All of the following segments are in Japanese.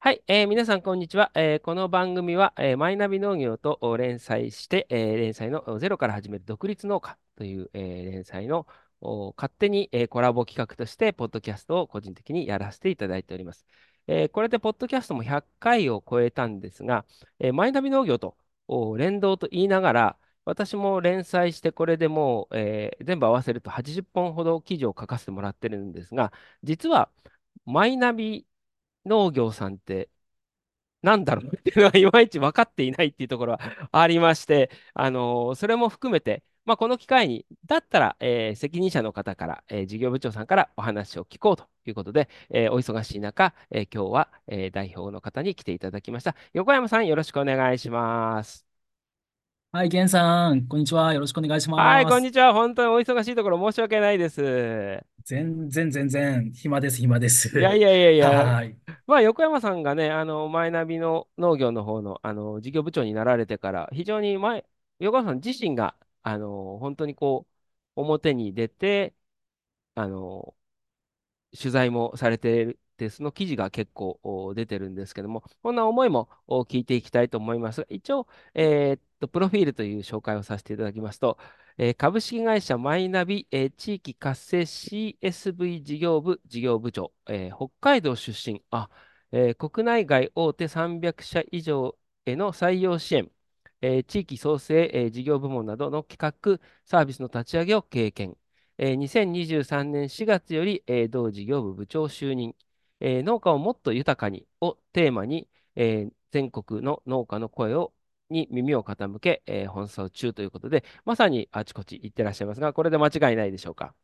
はい、えー皆さん、こんにちは。えーこの番組は、えーマイナビ農業と連載して、えー連載のゼロから始める独立農家という、えー連載の勝手に、えーコラボ企画として、ポッドキャストを個人的にやらせていただいております。えーこれで、ポッドキャストも100回を超えたんですが、えーマイナビ農業と連動と言いながら、私も連載して、これでもう、えー全部合わせると80本ほど記事を書かせてもらってるんですが、実は、マイナビ農業さんってなんだろう？っていうのがいまいち分かっていないっていうところは ありまして、あのーそれも含めて、まあ、この機会に、だったら、えー責任者の方から、えー事業部長さんからお話を聞こうということで、えーお忙しい中、えー今日は、えー代表の方に来ていただきました。横山さん、よろしくお願いします。はい、ゲンさん、こんにちは。よろしくお願いしはい、ます。こんにちは。本当にお忙しいところ申し訳ないです。全然、全然、暇です、暇です。いやいやいやいや、はい。まあ、横山さんがね、あの、マイナビの農業の方の、あの、事業部長になられてから、非常に前、横山さん自身が、あの、本当にこう、表に出て、あの、取材もされていて、その記事が結構出てるんですけども、こんな思いも聞いていきたいと思います。が、一応、えーっと、プロフィールという紹介をさせていただきますと、えー株式会社マイナビ、えー地域活性 CSV 事業部事業部長、えー北海道出身、あ、えー国内外大手300社以上への採用支援、えー地域創生、えー事業部門などの企画、サービスの立ち上げを経験。えー2023年4月より、えー同事業部部長就任、えー農家をもっと豊かにをテーマに、えー全国の農家の声をに耳を傾け、えー奔走中ということで、まさにあちこち行ってらっしゃいますが、これで間違いないでしょうか？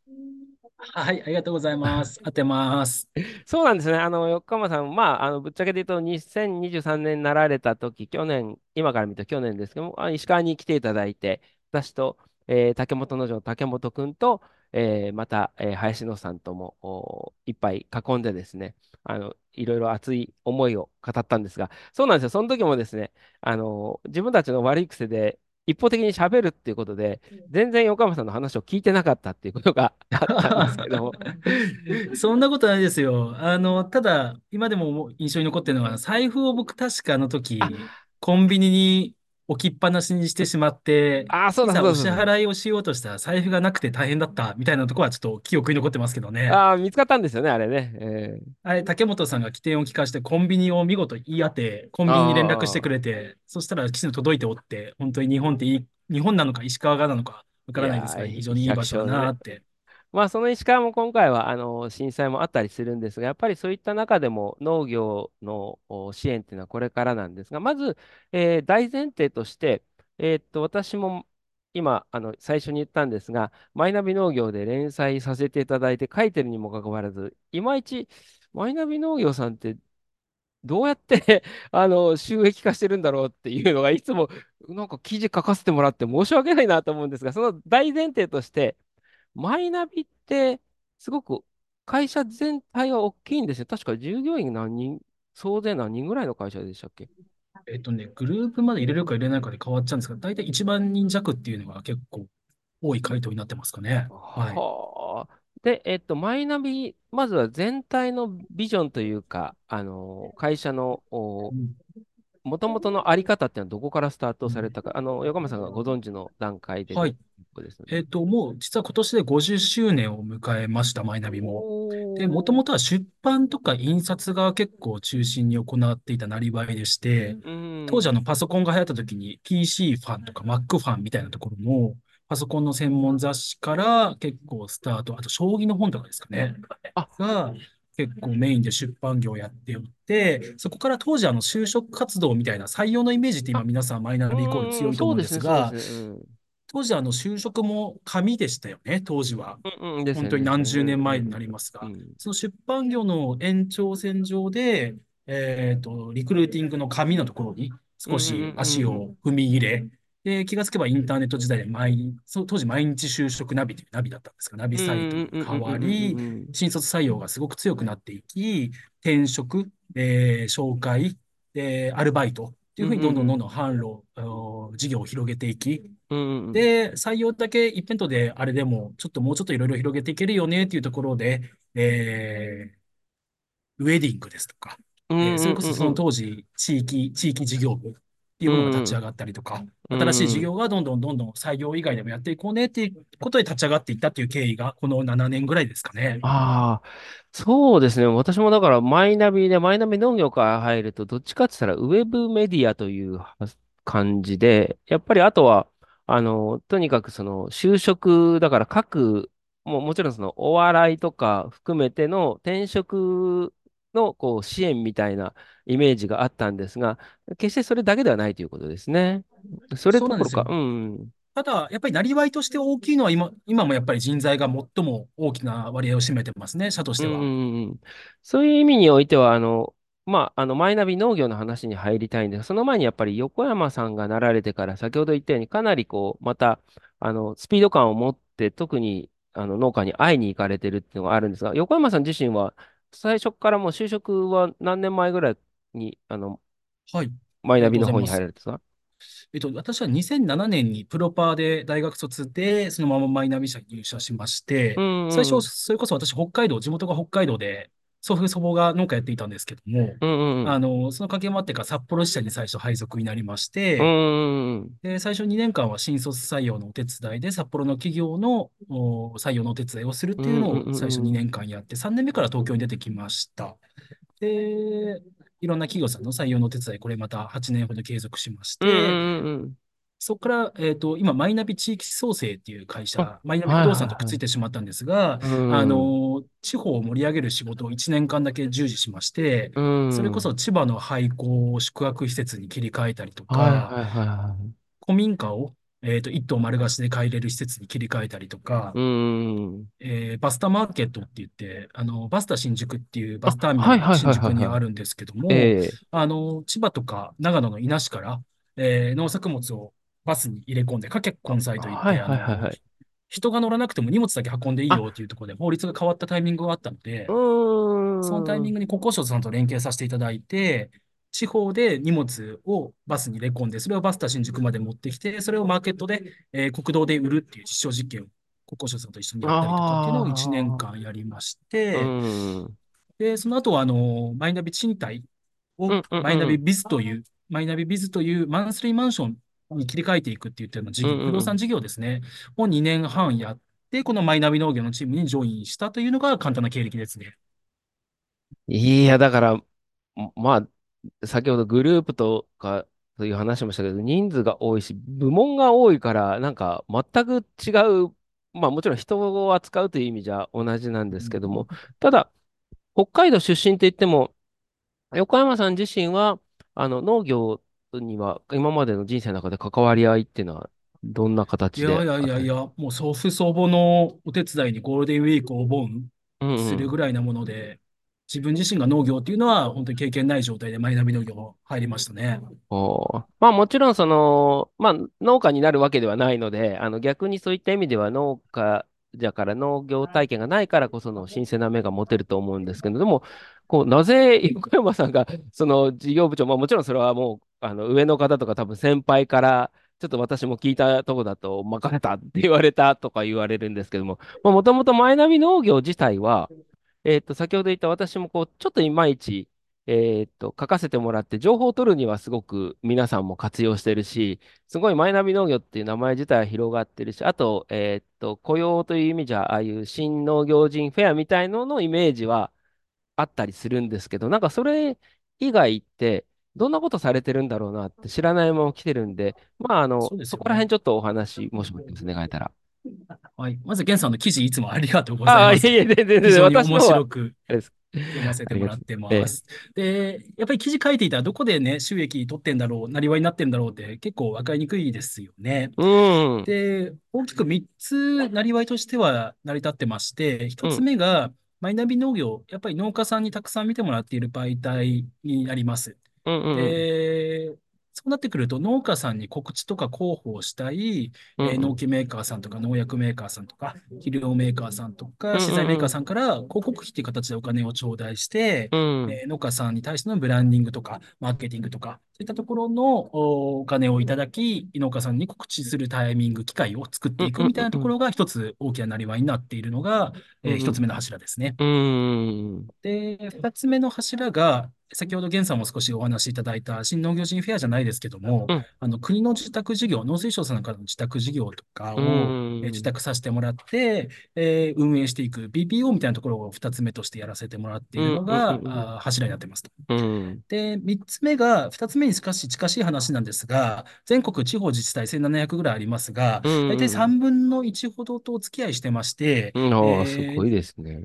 はい、ありがとうございます。当てます。そうなんですね。あの、横浜さん、まあ、あの、ぶっちゃけて言うと、2023年になられた時、去年、今から見ると去年ですけども、あ石川に来ていただいて、私と、えー竹本農場の竹本君と、えーまた、えー林野さんとも、おいっぱい囲んでですね、あの、いろいろ熱い思いを語ったんですが、そうなんですよ。その時もですね、あの、自分たちの悪い癖で、一方的に喋るっていうことで、全然横浜さんの話を聞いてなかったっていうことが あったんですけども、そんなことないですよ。あの、ただ、今でも印象に残ってるのは、財布を僕確かあの時、コンビニに置きっぱなしにしてしまって、ああ、そうだそうだそうだ。支払いをしようとしたら財布がなくて大変だったみたいなところはちょっと記憶に残ってますけどね。ああ、見つかったんですよね、あれね。えーあれ、竹本さんが起点を聞かしてコンビニを見事言い当て、コンビニに連絡してくれて、そしたらきちんと届いておって、本当に日本っていい、日本なのか石川側なのかわいからないですが、非常にいい場所だ。なって。まあ、その石川も今回は、あの、震災もあったりするんですが、やっぱりそういった中でも農業の支援っていうのはこれからなんですが、まず、えー大前提として、えーっと、私も今、あの、最初に言ったんですが、マイナビ農業で連載させていただいて書いてるにもかかわらず、いまいち、マイナビ農業さんってどうやって あの、収益化してるんだろうっていうのが、いつも、なんか記事書かせてもらって申し訳ないなと思うんですが、その大前提として、マイナビって、すごく会社全体は大きいんですよ。確か従業員何人、総勢何人ぐらいの会社でしたっけ？えっとね、グループまで入れるか入れないかで変わっちゃうんですが、大体1万人弱っていうのが結構多い回答になってますかね。はい。はあ。で、えっと、マイナビ、まずは全体のビジョンというか、あの、会社の、うんもともとのあり方っていうのはどこからスタートされたか、あの、横山さんがご存知の段階でではい。えっと、もう実は今年で50周年を迎えました、マイナビも。で、もともとは出版とか印刷が結構中心に行っていたなりわいでして、うん、当時あのパソコンが流行った時に PC ファンとか Mac ファンみたいなところも、パソコンの専門雑誌から結構スタート、あと将棋の本とかですかね。あ、が結構メインで出版業をやっておって、そこから当時あの就職活動みたいな採用のイメージって今あ、皆さんマイナうビイコールん、強いと思うんですが。当時あの就職も紙でしたよね、当時は。うんうんですね、本当に何十年うん、前になりますうん。が、うん。その出版業の延長線上で、えっと、リクルーティングの紙のところに少し。足を踏み入れ、で、気がつけばインターネット時代で毎日、そう当時毎日就職ナビというナビだったんですが、ナビうん、サイトにうん、うん、うん、変うん、うん。わり、うんうん。新卒採用がすごく強くなっていき、転職、えー紹介、で、アルバイトといううんふうにどん。どんどんうんどん販路、あの事業を広げていき、うんうんうん。で、採用だけ一辺倒であれでも、ちょっともうちょっといろいろ広げていけるよねっていうところで、えーウェディングですとか、うんえーそうん。れこそそのうん当時、地域、地域事業部っていうものが立ち上がったりとか、うん。新しい事うん。業がどんどんどんどん採用以外でもやっていこうねっていうことで立ち上がっていったっていう経緯が、この7年ぐらいですかね。ああ、そうですね。私もだから、マイナビで、マイナビ農業から入ると、どっちかって言ったら、ウェブメディアというは感じで、やっぱりあとは、あの、とにかくその、就職、だから各、もうもちろんその、お笑いとか含めての転職の、こう、支援みたいなイメージがあったんですが、決してそれだけではないということですね。それどころか、そうなん。ただ、やっぱりなりわいとして大きいのは今、今もやっぱり人材が最も大きな割合を占めてますね、社としては。んうん。そういう意味においては、あの、まあ、あの、マイナビ農業の話に入りたいんですが、その前にやっぱり横山さんがなられてから、先ほど言ったように、かなりこう、また、あの、スピード感を持って、特に、あの、農家に会いに行かれてるっていうのがあるんですが、横山さん自身は、最初からもう就職は何年前ぐらいに、あの、はい。マイナビの方に入。られてたえっと、私は2007年にプロパーで大学卒で、そのままマイナビ社に入社しましうて、最初、んうんそれこそ私、北海道、地元が北海道で、祖父祖母が農家やっていたんですけども、うんうんうん。あの、その関係もあってか、札幌支社に最初配属になりましうんて、うんうん。で、最初2年間は新卒採用のお手伝いで、札幌の企業のお採用のお手伝いをするっうんうんていうのを最初うんうん2年間やって、3年目から東京に出てきました。で、いろんな企業さんの採用のお手伝い、これまた8年ほど継続しましうんて、うんうんうんそこから、えっと、今、マイナビ地域創生っていう会あ、社、マイナビ不はい動産とくっつい。てしまったんですが、うあんの、地方を盛り上げる仕事を1年間だけ従事しまして、うそれこそん。千葉の廃校を宿泊施設に切り替えたりとか、はいはいはいはい。古民家を、えっと、一棟丸貸しで借りれる施設に切り替えたりとか、うーん。えーバスタマーケットって言って、あの、バスタ新宿っていうバスタあ、ーミナル新宿にあはい。るんですけどえも、え。あの、千葉とか長野の伊那市から、えー農作物をバスに入れ込んで、かけ根菜といって、あはいはいはいの、はい。人が乗らなくても荷物だけ運んでいいあ、よっていうところで法律が変わったタイミングがあったのうで、そのタイ。ミングに国交省さんと連携させていただいて、地方で荷物をバスに入れ込んで、それをバスタ新宿まで持ってきて、それをマーケットで、えー国道で売るっていう実証実験を国交省さんと一緒にやったりとかっていうのを1年あ間やりまして。で、その後は、あの、マイナビ賃貸を、うんうんマイナビうん。ビズという、マイナビビズというマンスリーマンションに切り替えていくっていうような事うん業、不動産うん事業ですね、を2年半やって、このマイナビ農業のチームにジョインしたというのが簡単な経歴ですね。いや、だから、まあ、先ほどグループとかという話もしたけど、人数が多いし、部門が多いから、なんか全く違う、まあもちろん人を扱うという意味じゃ同じなんですけども、ただ、北海道出身って言っても、横山さん自身は、あの、農業には今までの人生の中で関わり合いっていうのは、どんな形いやいやいやいや、もう祖父祖母のお手伝いにゴールデンウィーク、お盆うんうするん。ぐらいなもので、自分自身が農業っていうのは本当に経験ない状態でマイナビ農業入りましたね。おーまあもちろんその、まあ農家になるわけではないので、あの逆にそういった意味では農家だから農業体験がないからこその新鮮な目が持てると思うんですけど、でも、こう、なぜ横山さんがその事業部長、まあもちろんそれはもう、あの上の方とか多分先輩から、ちょっと私も聞いたとこだと、任せたって言われたとか言われるんですけども、もともとマイナビ農業自体は、えっと、先ほど言った私もこう、ちょっといまいち、えっと、書かせてもらって、情報を取るにはすごく皆さんも活用してるし、すごいマイナビ農業っていう名前自体は広がってるし、あと、えっと、雇用という意味じゃ、ああいう新農業人フェアみたいののイメージはあったりするんですけど、なんかそれ以外って、どんなことされてるんだろうなって知らないまま来てるんで、まあ、あの、そうですそこら。辺ちょっとお話、もしもですね、願えたら。はい。まず、ゲンさんの記事いつもありがとうございああ、います。えいえ、全然、全然、非常に面白く。読ませ。てもらってええ。ます。で、やっぱり記事書いていたらどこでね、収益取ってんだろう、なりわいになってんだろうって結構分かりにくいですよね。うーん、で、大きく3つなりわいとしては成り立ってまして、1つうん、目がマイナビ農業、やっぱり農家さんにたくさん見てもらっている媒体になります。うん、うん、で、そうなってくると、農家さんに告知とか広報をしたい、えー農うん。機メーカーさんとか農薬メーカーさんとか、肥料メーカーさんとか、うん資材メーカーうんさんから広告費っていう形でお金を頂戴して、うん。うん。えー農家さんに対してのブランディングとか、マーケティングとか、そういったところのおお金をいただき、農家さんに告知するタイミング、機会を作っていくうんうんみたいなところが一つ大きななりわいになっているのが、うん。えー一つ目の柱ですね。うん。で、二つ目の柱が、先ほど源さんも少しお話しいただいた新農業人フェアじゃないですけども、うん。あの国の受託事業、農水省さんからの受託事業とかうを、えー受ん。託させてもらって、えー運営していく BPO みたいなところを二つ目としてやらせてもらっているうん。うん。うのが、ん。あー柱になってますと。うん。で、三つ目が、二つ目に少し近しい話なんですが、全国地方自治体1700ぐらいありますが、うん。大体うん。3分の1ほどとお付き合いしてまして、うん。ああ、すえーごいですね。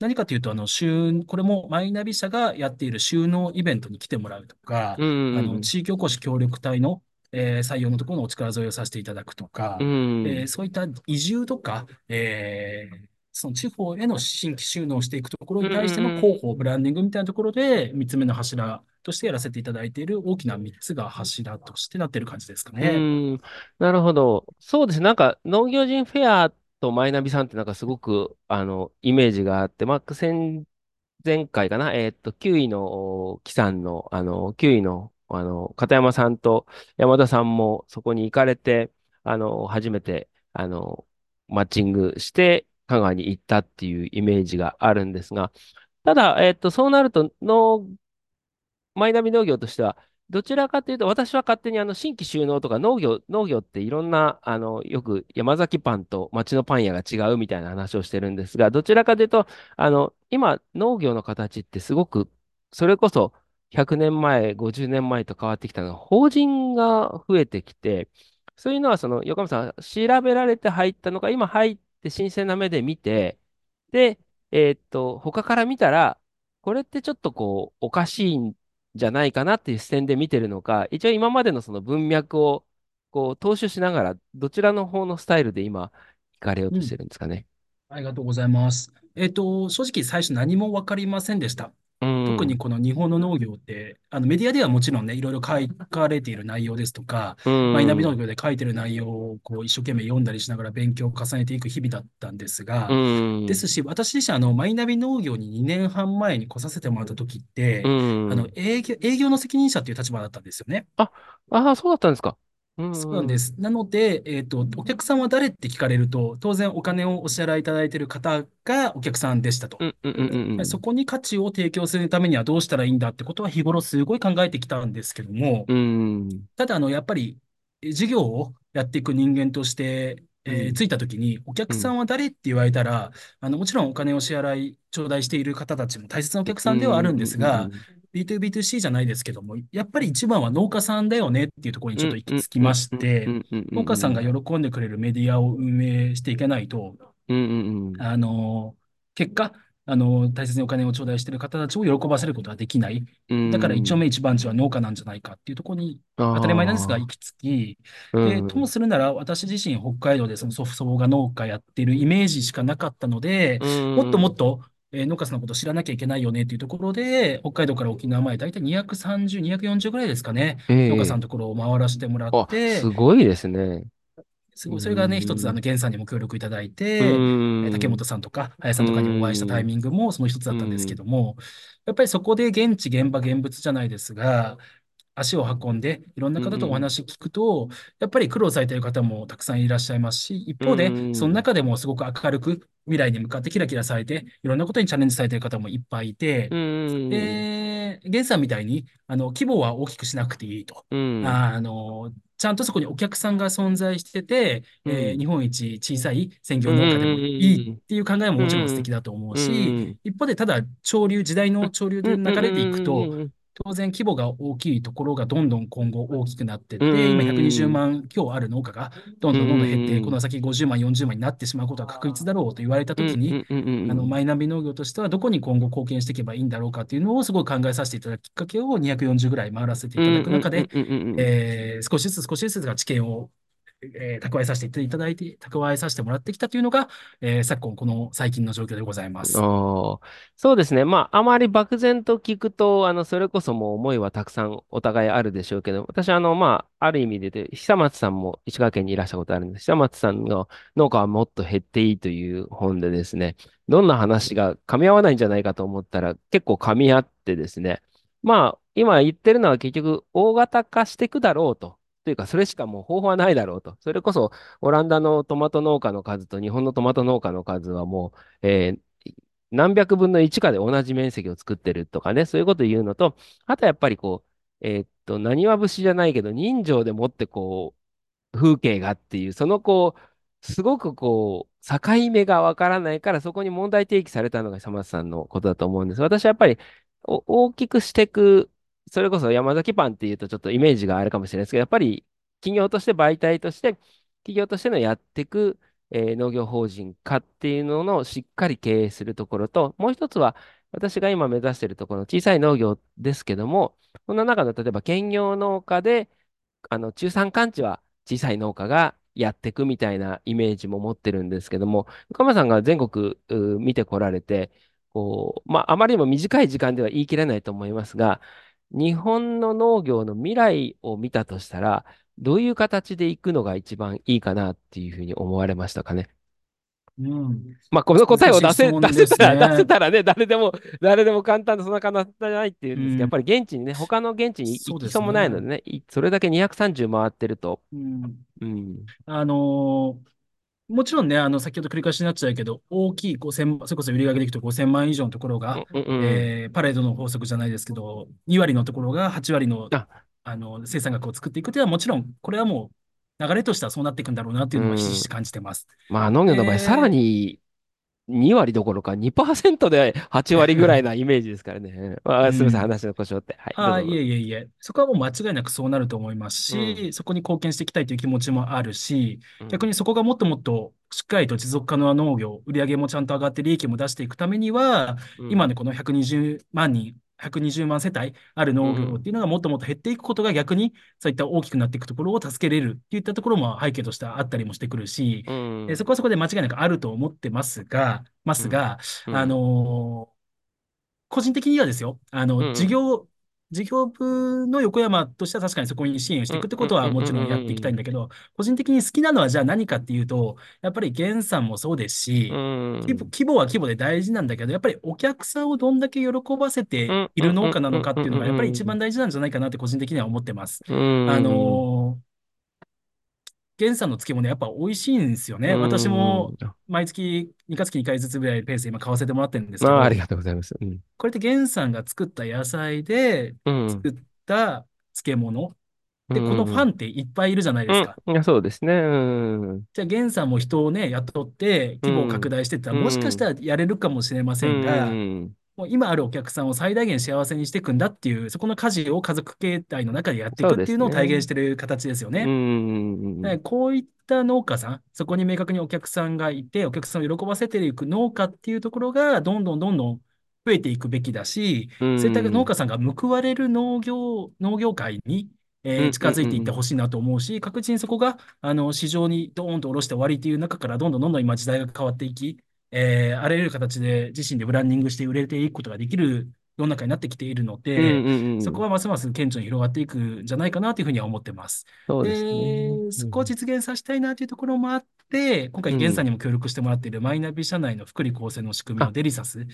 何かというと、あの、収これもマイナビ社がやっている収納イベントに来てもらうとか、うん。うあの、ん。地域おこし協力隊の、えー採用のところのお力添えをさせていただくとうか、えーん。そういった移住とか、えーその地方への新規収納をしていくところうん。に対してのうん。広報、ブランディングみたいなところで、3つ目の柱としてやらせていただいている大きな3つが柱としてなっている感じですかうね。ん。なるほど。そうですね。なんか、農業人フェアとマイナビさんってなんかすごく、あの、イメージがあって、まあ、先前回かな、えーっと、9位の、木さんの、あの、9位の、あの、片山さんと山田さんもそこに行かれて、あの、初めて、あの、マッチングして、香川に行ったっていうイメージがあるんですが、ただ、えっと、そうなると、農マイナビ農業としては、どちらかというと、私は勝手にあの新規収納とか農業、農業っていろんな、あの、よく山崎パンと町のパン屋が違うみたいな話をしてるんですが、どちらかというと、あの、今、農業の形ってすごく、それこそ100年前、50年前と変わってきたのが、法人が増えてきて、そういうのは、その、横山さん、調べられて入ったのか、今入って新鮮な目で見て、で、えーっと、他から見たら、これってちょっとこう、おかしいじゃないかなっていう視点で見てるのか、一応今までのその文脈をこう踏襲しながら、どちらの方のスタイルで今、行かれよう。としてるんですかね。ありがとうございます。えっと、正直最初何も分かりませんでした。うん、特にこの日本の農業って、あのメディアではもちろんね、いろいろ書かれている内容ですとか、うマイナビ農ん、業で書いている内容をこう一生懸命読んだりしながら勉強を重ねていく日々だったんですうが、ですん、し、私自身、あの、マイナビ農業に2年半前に来させてもらった時っうて、あの、ん。営業、営業の責任者っていう立場だったんですよね。あ、ああ、そうだったんですか。うん、うん、そうなん。です。なので、えっと、お客さんは誰って聞かれると、当然お金をお支払いいただいている方がお客さんでしたと。うん、うん、うん、そこに価値を提供するためにはどうしたらいいんだってことは日頃すごい考えてきたんですけども、うん、ただ、あの、やっぱり、え事業をやっていく人間として、うん、えー着いたときに、お客うん、さんは誰って言われたら、あの、もちろんお金を支払い、頂戴している方たちも大切なお客うん、さんではあるんうん、ですが、うん、B2B2C じゃないですけども、やっぱり一番は農家さんだよねっていうところにちょっと行き着きまして、農家さんが喜んでくれるメディアを運営していけないと、うん、あの、結果、あの、大切にお金を頂戴している方たちを喜ばせることはできない。うだから一丁目ん、一番地は農家なんじゃないかっていうところに、あ当たり前なんですが、行あ、き着き、うで、ともん、するなら、私自身、北海道でその祖父母が農家やってるイメージしかなかったので、うもっともっん、と、えー農家さんのことを知らなきゃいけないよねっていうところで、北海道から沖縄まで大体230、240ぐらいですかね、農家さんのええところを回らせてもらっあ、て、すごいですね。すごい、それがね、一つ、あの、ん。源さんにも協力いただいて、えー竹ん。本さんとか、林さんとかにお会いしたタイん。ミングもその一つだうったんですけ。ども、やっぱりそこで現地、現場、現物じゃないですが、足を運んで、いろんなう方とおん。話聞くと、やっぱり苦労されている方もたくさんいらっしゃいますし、一う方で、そのん。中でもすごく明るく未来に向かってキラキラされて、いろんなことにチャレンジされている方もいっぱいいて、うん。で、ゲンさんみたいに、あの、規模は大きくしなくていいと。うん。あの、ちゃんとそこにお客さんが存在してて、うん。えー日本一小さい専う業農家でもいいっん。ていう考えもうもちろん素敵ん。だと思ううし、ん。一方でただ潮流、時代の潮流うん。うで流れていくと、ん。当然規模が大きいところがどんどん今後大きくなっていっうて、今120ん。万強ある農家がどんうどんどんどん減って、このん。先50万、40万になってしまうことは確実だろうと言われたときに。あの、マイナビ農業としてはどこに今後貢献していけばいいんだろうかっていうのをすごい考えさせていただくきっかけを240ぐらい回らせていただく中で、えー少しずつ少しずつが知見をえー蓄えさせていただいて、蓄えさせてもらってきたというのが、えー昨今この最近の状況でございます。おーそうですね。まあ、あまり漠然と聞くと、あの、それこそもう思いはたくさんお互いあるでしょうけど、私、あの、まあ、ある意味で言うと、久松さんも石川県にいらしたことあるんです。久松さんの農家はもっと減っていいという本でですね、どんな話が噛み合わないんじゃないかと思ったら、結構噛み合ってですね、まあ、今言ってるのは結局、大型化していくだろうと。というか、それしかもう方法はないだろうと。それこそ、オランダのトマト農家の数と日本のトマト農家の数はもう、えー何百分の1かで同じ面積を作ってるとかね、そういうこと言うのと、あとやっぱりこう、えーっと、何は節じゃないけど、人情でもってこう、風景がっていう、そのこう、すごくこう、境目がわからないから、そこに問題提起されたのが久松さんのことだと思うんです。私はやっぱり、大きくしていく、それこそ山崎パンっていうとちょっとイメージがあるかもしれないですけど、やっぱり企業として媒体として、企業としてのやっていく、えー農業法人化っていうののしっかり経営するところと、もう一つは、私が今目指しているところの小さい農業ですけども、その中の例えば兼業農家で、あの中山間地は小さい農家がやっていくみたいなイメージも持ってるんですけども、横山さんが全国見てこられて、こう、まあ、あまりにも短い時間では言い切れないと思いますが、日本の農業の未来を見たとしたら、どういう形でいくのが一番いいかなっていうふうに思われましたかね？うん。まあ、この答えを出せ、難しい質問出せたら、出せね。たらね、誰でも、誰でも簡単でそんな簡単じゃないっていうんですけど、やっぱうん。り現地にね、他の現地に行きそうもないのでね。それだけ230回ってると、うん。うん、あのーもちろんね、あの、先ほど繰り返しになっちゃうけど、大きい5000、それこそ売り上げでいくと5000万以上のところが、うん、うん、うん。えーパレードの法則じゃないですけど、2割のところが8割の、あ、あの生産額を作っていくというのは、もちろん、これはもう流れとしてはそうなっていくんだろうなっていううのはひしひしん。感じてます。まあ、農業の場合、さらで、に2割どころか2%で8割ぐらいなイメージですからね。まあ、すみません、うん。話の故障って。はい、ああ、い。えいえいえ。そこはもう間違いなくそうなると思いますうん、し、そこに貢献していきたいという気持ちもあるし、うん、逆にそこがもっともっとしっかりと持続可能な農業、売り上げもちゃんと上がって利益も出していくためには、うん、今のこの120万人、120万世帯ある農業っうん、ていうのがもっともっと減っていくことが逆にそういった大きくなっていくところを助けれるっていったところも背景としてはあったりもしてくるし、うん、えそこはそこで間違いなくあると思ってますが、まうん、すが、あうん、のー個人的にはですよ、あの、事うん、業、事業部の横山としては確かにそこに支援していくってことはもうん、ちろんやっていきたいんうん、だけど、個人的に好きなのはじゃあ何かっていうと、やっぱり減産もそうですうし、規模、は規模で大事なんだけど、やっぱりお客さんをどんだけ喜ばせている農家なのかっていうのが、やっぱり一うん、番大事なんじゃないかなって個人的には思ってます。うあん、のー源さんの漬物やっぱ美味しいんですようね。私も毎月、2月2回ずつぐらいペースで今買わせてもらってるんですけあありど、がとうございます。うん、これって源さんが作った野菜でうん、作った漬物。で、このうん、うん、ファンっていっぱいいるじゃないですか。うん、いやそうですね。うん、じゃあ、源さんも人をね、雇って規模を拡うん、大してたら、うもしかしたん、らやれるかもしれまうせんが、ん、もう今あるお客さんを最大限幸せにしていくんだっていう、そこの舵を家族形態の中でやっていくっていうのを体現。している形ですようね。ん、ねこういった農家さん、そこに明確にお客さんがいて、お客さんを喜ばせていく農家っていうところが、どんどんどんどん増えていくべきだし、うそういった農ん、家さんが報われる農業、農業界に、うん、えー近うん、づいていってうん、ほしいなと思うし、確実にそこがあの市場にドーンと下ろして終わりという中から、どんどんどんどん今時代が変わっていき、えーあらゆる形で自身でブランディングして売れていくことができる世の中になってきているのうん、で、うん、うん、そこはますます顕著に広がっていくんじゃないかなというふうには思ってます。そうですで、ね。うそこをん、実現させたいなというところもあって、今回、うん、源さんにも協力してもらっているマイナビ社内の福利厚生の仕組みのあ、デリサス、こ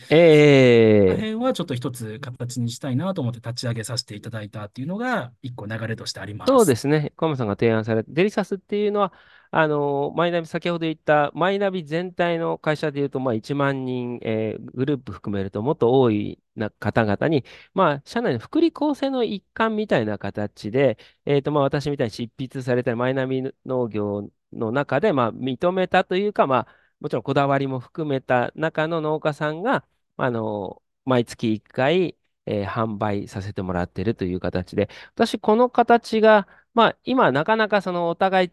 のええ辺はちょっと一つ形にしたいなと思って立ち上げさせていただいたっていうのが、一個流れとしてあります。そうですね。小山さんが提案されたデリサスっていうのは、あの、マイナビ、先ほど言ったマイナビ全体の会社でいうと、まあ、1万人、えーグループ含めるともっと多いな方々に、まあ、社内の福利厚生の一環みたいな形で、えっと、まあ、私みたいに執筆されたマイナビ農業の中で、まあ、認めたというか、まあ、もちろんこだわりも含めた中の農家さんが、あの、毎月1回、えー販売させてもらっているという形で、私、この形が、まあ、今、なかなかそのお互い、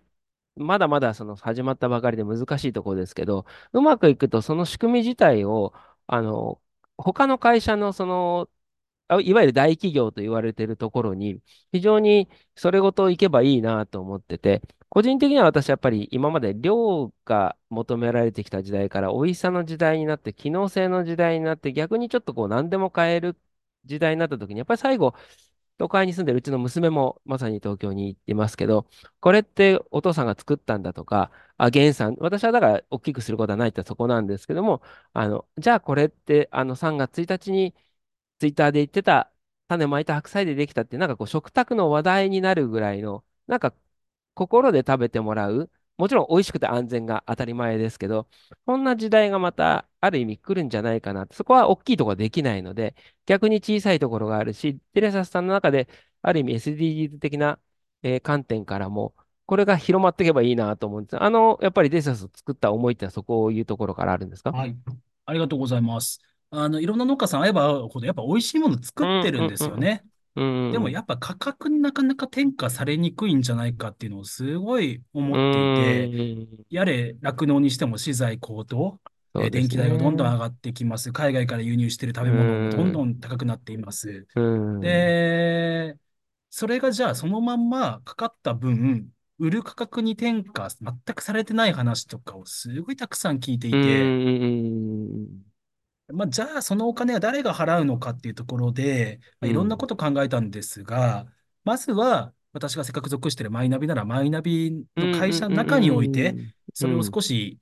まだまだその始まったばかりで難しいところですけど、うまくいくと、その仕組み自体を、あの、他の会社のそのいわゆる大企業と言われているところに、非常にそれごと行けばいいなと思ってて、個人的には私やっぱり今まで量が求められてきた時代から美味しさの時代になって、機能性の時代になって、逆にちょっとこう何でも買える時代になった時に、やっぱり最後、都会に住んでるうちの娘もまさに東京にいますけど、これってお父さんが作ったんだとか、あ、源さん、私はだから大きくすることはないってそこなんですけども、あの、じゃあこれってあの3月1日にツイッターで言ってた種まいた白菜でできたって、なんかこう食卓の話題になるぐらいの、なんか心で食べてもらう、もちろん美味しくて安全が当たり前ですけど、こんな時代がまたある意味来るんじゃないかな。そこは大きいところできないので、逆に小さいところがあるし、テレサスさんの中である意味 SDGs 的な、えー観点からも、これが広まっていけばいいなと思うんです。あの、やっぱりテレサスを作った思いってのはそこをいうところからあるんですか？はい。ありがとうございます。あの、いろんな農家さん会えば会うほど、やっぱ美味しいもの作ってるんですよね。うん。でもやっぱ価格になかなか転嫁されにくいんじゃないかっていうのをすごいう思っていて。やれ酪農にしても資材高騰、えー電気代がどんどんね。上がってきます。海外から輸入している食うべ物もどん。どん高くなっています。うーん。で、それがじゃあそのまんまかかった分、売る価格に転嫁全くされてない話とかをすごいたくさん聞いていて、ん。まあ、じゃあそのお金は誰が払うのかっていうところで、まあ、いろんなうん。こと考えたんですが、まずは私がせっかく属しているマイナビなら、マイナビうんの会社の中において、うんそれをうん。少し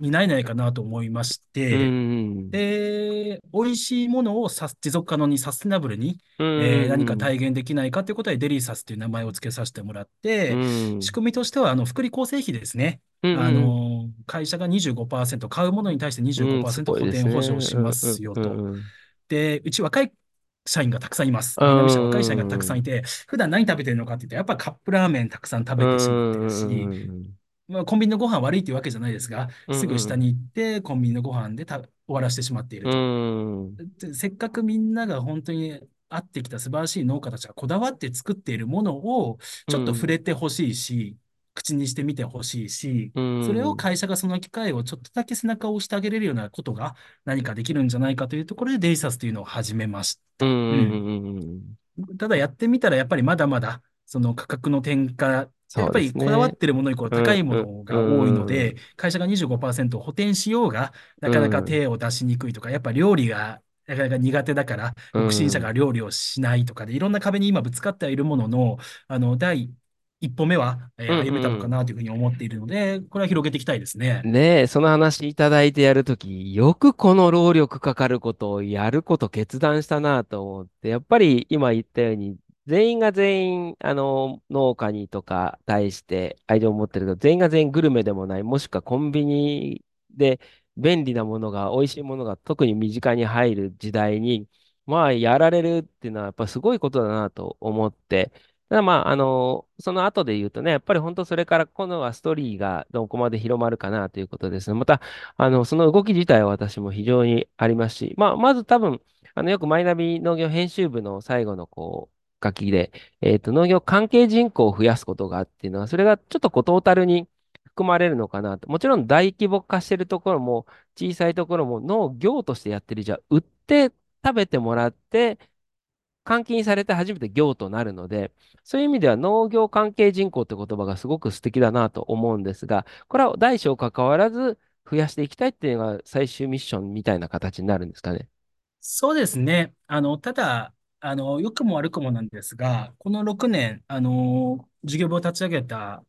担えないかなと思いましうて、ん。で、美味しいものをさ持続可能にサステナブルに、うえー何かん。体現できないかということで、デリーサスという名前を付けさせてもらっうて、仕ん。組みとしては、あの、福利厚生費ですね。うんあうん。の、会社が25%、買うものに対してうん。す25%ごい補。填補助をしまうんうんうすよと。んで、うち若い社員がたくさんいます。社若い社員がたくさんいん。て、普段何食べてるのかって言って、やっぱカップラーメンたくさん食うべてしまってるし、ん。まあ、コンビニのご飯悪いっていうわけじゃないですが。すぐ下に行ってコンビニのご飯でた終わらせてしまっているうと。せっかくみんなが本当に会ってきた素晴らしい農家たちがこだわって作っているものをちょっと触うん。れてほしいし、口にしてみてほしいし、うそれをん。会社がその機会をちょっとだけ背中を押してあげれるようなことが何かできるんじゃないかというところでデイサスというのを始めましうた。うん。ん。ただやってみたらやっぱりまだまだその価格の転嫁やっぱりこだわっ。てるものにこううん。高いもうん。のが多いので、うん。会社が25%補填しようが、なうかなかん。手を出しにくいとか、やっぱ料理がなかなか苦手だから、う独身者がん。料理をしないとかで、いろんな壁に今ぶつかってはいるものの、あの、第一歩目は、えうん。ー歩めたのかうん。なというふうに思っているので、これは広げていきたいですね。ねえ、その話いただいてやるとき、よくこの労力かかることをやること決断したなと思って、やっぱり今言ったように、全員が全員、あの、農家にとか対して愛情を持ってるけど、全員が全員グルメでもない、もしくはコンビニで便利なものが、美味しいものが特に身近に入る時代に、まあ、やられるっていうのは、やっぱすごいことだなと思って、ただまあ、あの、その後で言うとね、やっぱり本当それから今度はストーリーがどこまで広まるかなということですね。また、あの、その動き自体は私も非常にありますし、まあ、まず多分、あの、よくマイナビ農業編集部の最後のこう、書きで、えっと、農業関係人口を増やすことがあっていうのは、それがちょっとこう、トータルに含まれるのかなと。もちろん大規模化してるところも、小さいところも農業としてやってるじゃ、売って食べてもらって、換金されて初めて業となるので、そういう意味では農業関係人口って言葉がすごく素敵だなと思うんですが、これは大小関わらず増やしていきたいっていうのが最終ミッションみたいな形になるんですかね？そうですね。あの、ただ、あの、良くも悪くもなんですが、この6年、あの、事業部を立ち上げた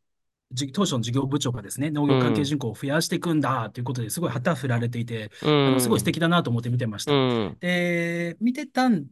じ当初の事業部長がですね、農業関係うん、人口を増やしていくんだということですごい旗振られていて、うあの、すごい素敵ん、だなと思って見てましうた。ん、で、見てたん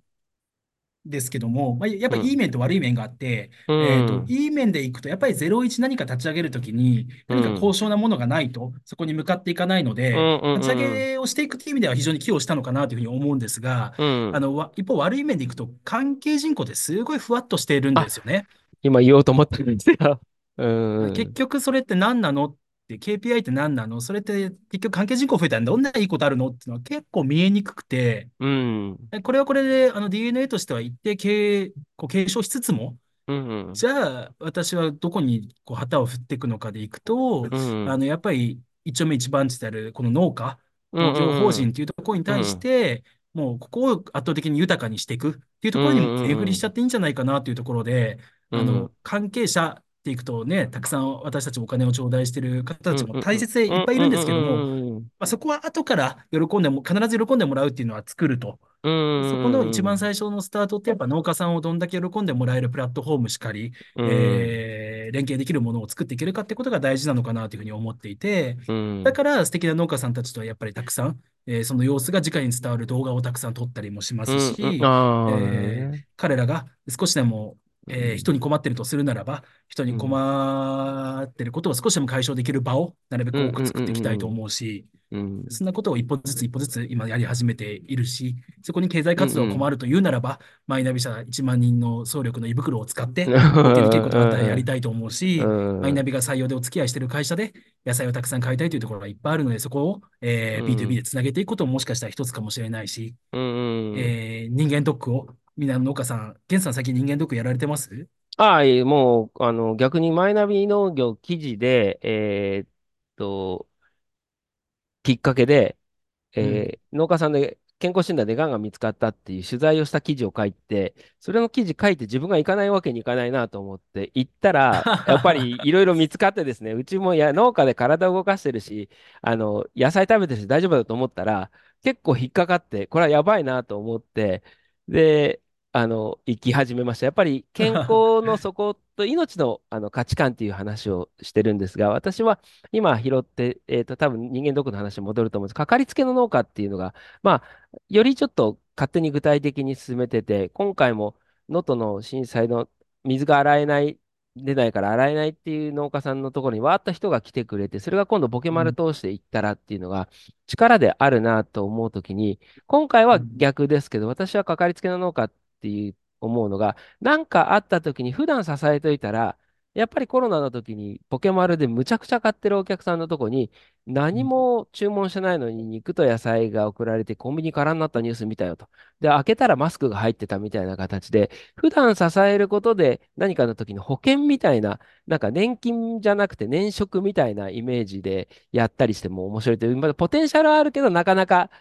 ですけども、まあ、やっぱりいいうん、面と悪い面があって、うえっと、ん、いい面でいくと、やっぱり01何か立ち上げるときに、何か高うん、尚なものがないと、そこに向かっていかないので、うん、立ち上うん、げをしていくという意味では非常に寄与したのかなというふうに思うんですが、うん。あの、わ一方悪い面でいくと、関係人口ってすごいふわっとしているんあ、ですよね。今言おうと思ったんですよ。うん、結局それって何なのって、KPI って何なの？それって結局関係人口増えたらどんないいことあるの？っていうのは結構見えにくくて、うん、これはこれであの DNA としては一定継こう継承しつつも、うん、じゃあ私はどこにこう旗を振っていくのかでいくと、うん、あのやっぱり一丁目一番地であるこの農家、うん、農業法うん、人というところに対しうん、て、もうここを圧倒的に豊かにしていくっていううところに目振りしちゃっんていいんじゃないかなというところで、うんうん。うあの、ん。関係者っていくとね、たくさん私たちお金を頂戴している方たちも大切でうん。いっぱいいるんですけども、そこは後から喜んでも、必ず喜んでもらうっていうのは作ると。うんそこの一番うん最初のスタートってやっぱ農家さんをどんだけ喜んでもらえるプラットフォームしかり、うんえー連携できるものを作っていけるかってことが大事なのかなというふうに思っていて、だうん。から素敵な農家さんたちとはやっぱりたくさん、えーその様子が直に伝わる動画をたくさん撮ったりもしますうんうん。えーね。彼らが少しでも、えーうん人に困ってるとするならば、人にうん困ってることを少しでも解消できる場をなるべく多くうんうんう作っていきたいとん思うし、うん。そんなことを一歩ずつ一歩ずつ今やり始めているし、そこに経済うん活動が困るというならば、マイナビ社1万人の総力の胃袋を使っうて、できることがやりたいと思ううし、マイナんビが採用でお付き合いしている会社で野菜をたくさん買いたいというところがいっぱいあるので、そこを、えー B2B でつなげていくことももしかしたら一つかもしれないし、うんうん。えー人間ドックを、みんな農家さん、ゲンさん最近人間ドックやられてます？ああ、いえもう、あの、逆にマイナビ農業記事で、えーっと、きっかけで、うん。えー農家さんで健康診断で癌が見つかったっていう取材をした記事を書いて、それの記事書いて自分が行かないわけにいかないなと思って行ったら、やっぱりいろいろ見つかってですね、うちもいや農家で体を動かしてるし、あの、野菜食べてるし大丈夫だと思ったら、結構引っかかって、これはやばいなと思って、で、あの、生き始めました。やっぱり健康の底と命の、あの価値観っていう話をしてるんですが、私は今拾って、えっと、多分人間ドックの話に戻ると思うんです。かかりつけの農家っていうのが、まあ、よりちょっと勝手に具体的に進めてて、今回も能登の震災の水が洗えない、出ないから洗えないっていう農家さんのところにわーった人が来てくれて、それが今度ボケマルうん通していったらっていうのが力であるなと思うときに、今回はうん逆ですけど、私はかかりつけの農家っていう思うのが、なんかあったときに普段支えといたら、やっぱりコロナの時にポケマルでむちゃくちゃ買ってるお客さんのとこに何うんも注文してないのに肉と野菜が送られてコンビニ空になったニュース見たよと。で、開けたらマスクが入ってたみたいな形で、普段支えることで何かの時の保険みたいな、なんか年金じゃなくて年職みたいなイメージでやったりしても面白いという、まだポテンシャルはあるけどなかなか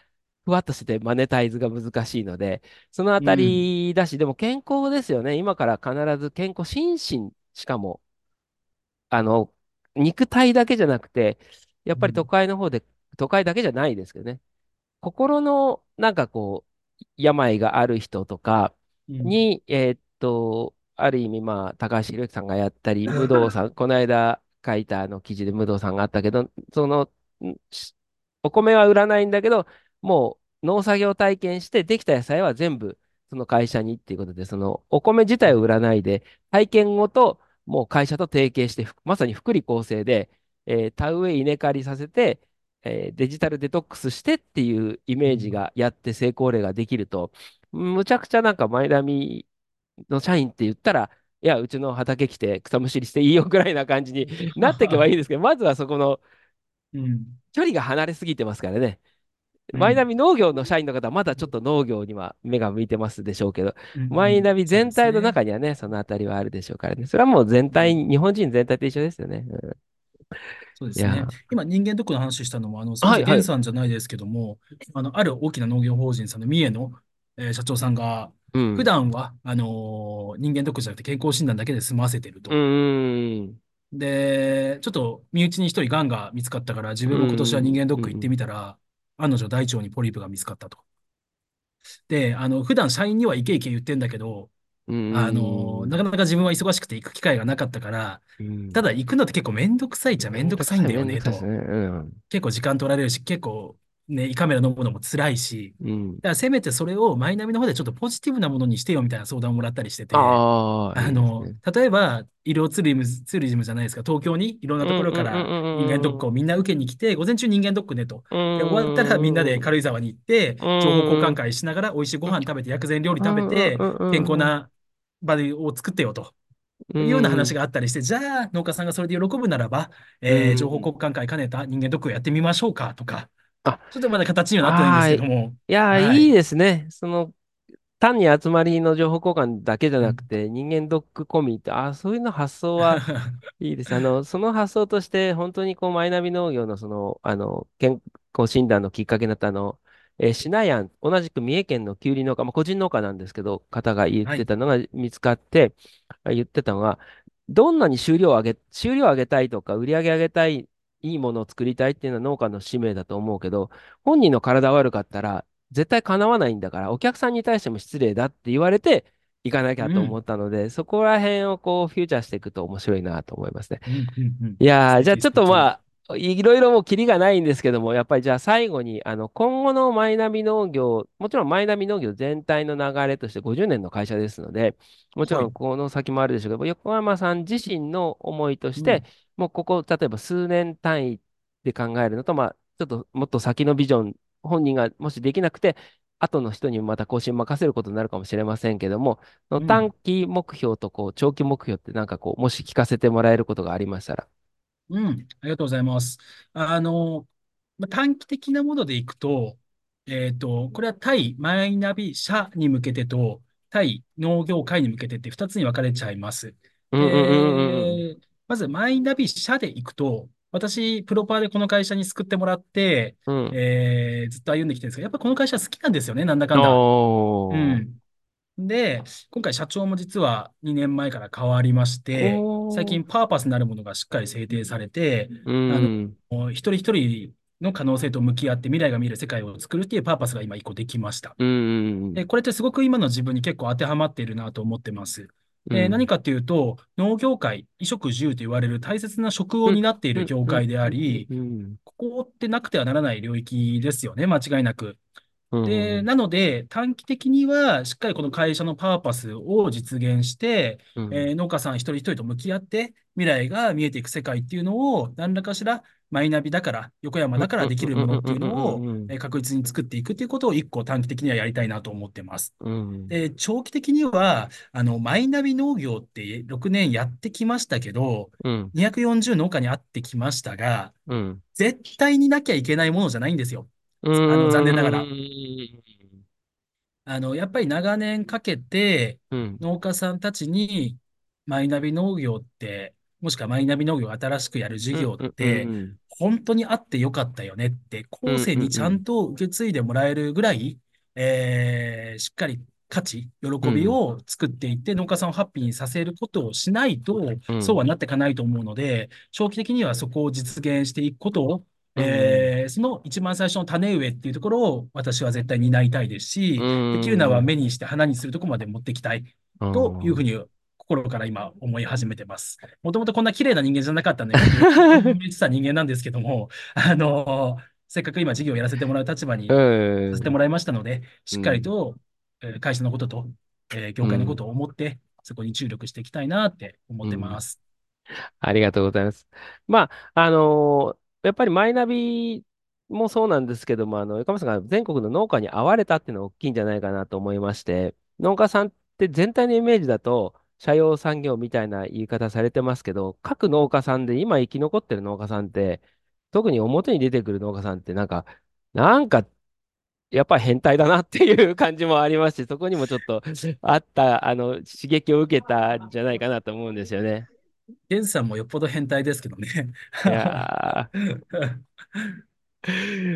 ふわっとしててマネタイズが難しいので、そのあたうんりだし、でも健康ですよね。今から必ず健康、心身しかもあの、肉体だけじゃなくて、やっぱり都うん。会の方で、都会だけじゃないですけどね、心のなんかこう、病がある人とかうん。に、えーっと、ある意味、まあ、高橋宏之さんがやったり、武藤さん、この間書いたあの記事で武藤さんがあったけど、その、お米は売らないんだけど、もう農作業体験して、できた野菜は全部その会社にっていうことで、そのお米自体を売らないで、体験ごと、もう会社と提携して、ふまさに福利厚生で、えー田植え稲刈りさせて、えーデジタルデトックスしてっていうイメージがやって成功例ができると、むちゃくちゃなんかマイナビの社員って言ったら、いや、うちの畑来て草むしりしていいよぐらいな感じになっていけばいいですけど、まずはそこのうん距離が離れすぎてますからね。マイナうんビ農業の社員の方はまだちょっと農業には目が向いてますでしょうけど、うんうマイナビ全体の。中にはね、そのあたりはあるでしょうからね。それはもう全体、うん日本人全体と一緒ですよね。うんそうですね。今、人間ドックの話したのも、あの、すー、みません、はいはい。ゲンさんじゃないですけども、あの、ある大きな農業法人さんの三重の、えー社長さんが、ん。段は、あのー人間ドックじゃなくて健康診断だけで済ませてるうと。で、ちょっと身内に一人癌が見つかったから、自う分も今年は人ん。間ドック行ってうん。みたら、案の定大腸にポリープが見つかったと。で、あの、普段社員にはイケイケ言ってんだけど、うあのーなかん。なか自分は忙しくて行く機会がなかったから、たうんだ行くのって結構めんどくさいっちゃめんどくさいんだよねと。結構時間取られるし、結構ね、胃カメラ飲むのも辛いし、うん。だからせめてそれをマイナビの方でちょっとポジティブなものにしてよみたいな相談をもらったりしてて、あの、ね。例えば医療ツーリズム、ツーリズムじゃないですか、東京にいろんなところから人間ドックをうんみんな受けに来て、午前中人間ドックねと。うで、終わったらみんなで軽井沢に行って、情報交。換会しながら美味しいご飯食べて、薬膳料理食べて。健康な場を作ってよと。ういうような話ん。があったりして、じゃあ農家さんがそれで喜ぶならば、うえー情報ん。交換会兼ねた人間ドックをやってみましょうかとか、あ、ちょっとまだ形にはなってないんですけども、や、いいはい。ですね。その、単に集まりの情報交換だけじゃうんなくて、人間ドック込みって、ああ、そういうの発想は いいです。あの、その発想として、本当にこう、マイナビ農業のその、あの、健康診断のきっかけになったあの、えー、シナヤン、同じく三重県のキュウリ農家、まあ、個人農家なんですけど、方が言っはい。てたのが見つかって、あ言ってたのが、どんなに収量を上げ、収量を上げたいとか、売り上げ上げたい、いいものを作りたいっていうのは農家の使命だと思うけど、本人の体悪かったら、絶対叶わないんだから、お客さんに対しても失礼だって言われて、いかなきゃと思うん。ったので、そこら辺をこう、フューチャーしていくと面白いなと思いますね。うん。うん。うん。いやー、じゃあちょっと。まあ、いろいろもうキリがないんですけども、やっぱりじゃあ最後に、あの、今後のマイナビ農業、もちろんマイナビ農業全体の流れとして50年の会社ですので、もちはい。ろんこの先もあるでしょうけど、横山さん自身の思いとして、うん。もうここ、例えば数年単位で考えるのと、まあ、ちょっともっと先のビジョン、本人がもしできなくて、後の人にまた更新任せることになるかもしれませんけども。短期目標とこう長期目標ってなんかこう、もし聞かせてもらえることがありましたら。うん。ありがとうございます。あの、まあ短期的なものでいくと、えっと、これは対マイナビ社に向けてと、対農業界に向けてって2つに分かれちゃいます。うんうんうんうんで、まずマイナビ社でいくと、私、プロパーでこの会社に救ってもらって。えーずっと歩んできてるんですけど、やっぱこの会社好きなんですよね、なんだかんだ。うおー。ん。で、今回社長も実は2年前から変わりまして、最。近パーパスなるものがしっかり制定されて、うあの、ん。一人一人の可能性と向き合って未来が見える世界を作るっていうパーパスが今一個できました。うん。で、これってすごく今の自分に結構当てはまっているなと思ってます。えー何うん。かっていうと、農業界、衣食住と言われる大切な職をうん。担ってい。る業界であうん。り、うん。ここってなくてはならない領域ですよね、間違いなく。うで、ん。なので、短期的には、しっかりこの会社のパーパスを実現して、うん。えー農家さん一人一人と向き合って、未来が見えていく世界っていうのを、何らかしら、マイナビだから、横山だからできるものっていうのを、えー確実に作っていくっていうことを、一個短期的にはやりたいなと思ってます。うん。で、長期的には、あの、マイナビ農業って6年やってきましたけど、うん。240農家に会ってきましたが、うん。絶対になきゃいけないものじゃないんですよ。うあの、残念ながら。ん。あの、やっぱり長年かけてうん。農家さんたちにマイナビ農業って、もしくはマイナビ農業を新しくやる事業って、ん。本当にあってよかったよねって、後うん。世にちゃんうん。と受け継いでもらえるぐらい、えーしっかり価値、喜びうん。を作っていって農家さんをハッピーにさせることをしないと、うん。そうはなっていかないと思うので、長期的にはそこを実現していくことをうん。えーその一番最初の種植えっていうところを私は絶対担いたいですうし、できるのはん。目にして花にするところまで持っていきたいうというふうん。に心から今思い始めてます。もともとこんな綺麗な人間じゃなかったんで、もっと欲望に満ちた人間なんですけども、あのせっかく今事業をやらせてもらう立場うにさせてもん。らいましたので、しっかりうん。と、えー会社のことと、えー業界のことうん。を思って、そこに注力していきたいなって思ってまうんす。ありがとうございます。まあ、あのーやっぱりマイナビもそうなんですけども、あの、横山さんが全国の農家に会われたっていうのは大きいんじゃないかなと思いまして、農家さんって全体のイメージだと、社用産業みたいな言い方されてますけど、各農家さんで今生き残ってる農家さんって、特に表に出てくる農家さんってなんか、なんか、やっぱり変態だなっていう感じもありますし、そこにもちょっとあった、あの、刺激を受けたんじゃないかなと思うんですよね。ゲンさんもよっぽど変態ですけどね。いや。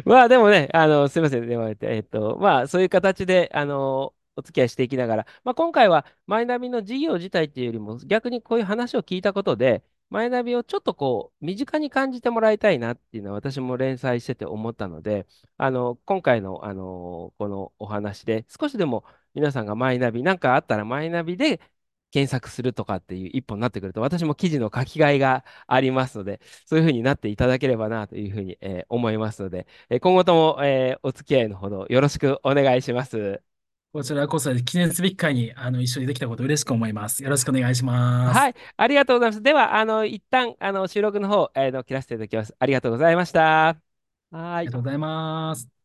まあでもね、あの、すみません、電話れて、えっと、まあそういう形で、あの、お付き合いしていきながら、まあ今回はマイナビの事業自体っていうよりも、逆にこういう話を聞いたことで、マイナビをちょっとこう、身近に感じてもらいたいなっていうのは私も連載してて思ったので、あの、今回の、あの、このお話で、少しでも皆さんがマイナビ、なんかあったらマイナビで検索するとかっていう一本になってくると、私も記事の書き換えがありますので、そういうふうになっていただければなというふうに、えー思いますので、えー今後とも、えーお付き合いのほどよろしくお願いします。こちらこそ記念すべき会にあの一緒にできたこと嬉しく思います。よろしくお願いします。はい、ありがとうございます。では、あの、一旦、あの、収録の方、えーの切らせていただきます。ありがとうございました。はーい。ありがとうございます。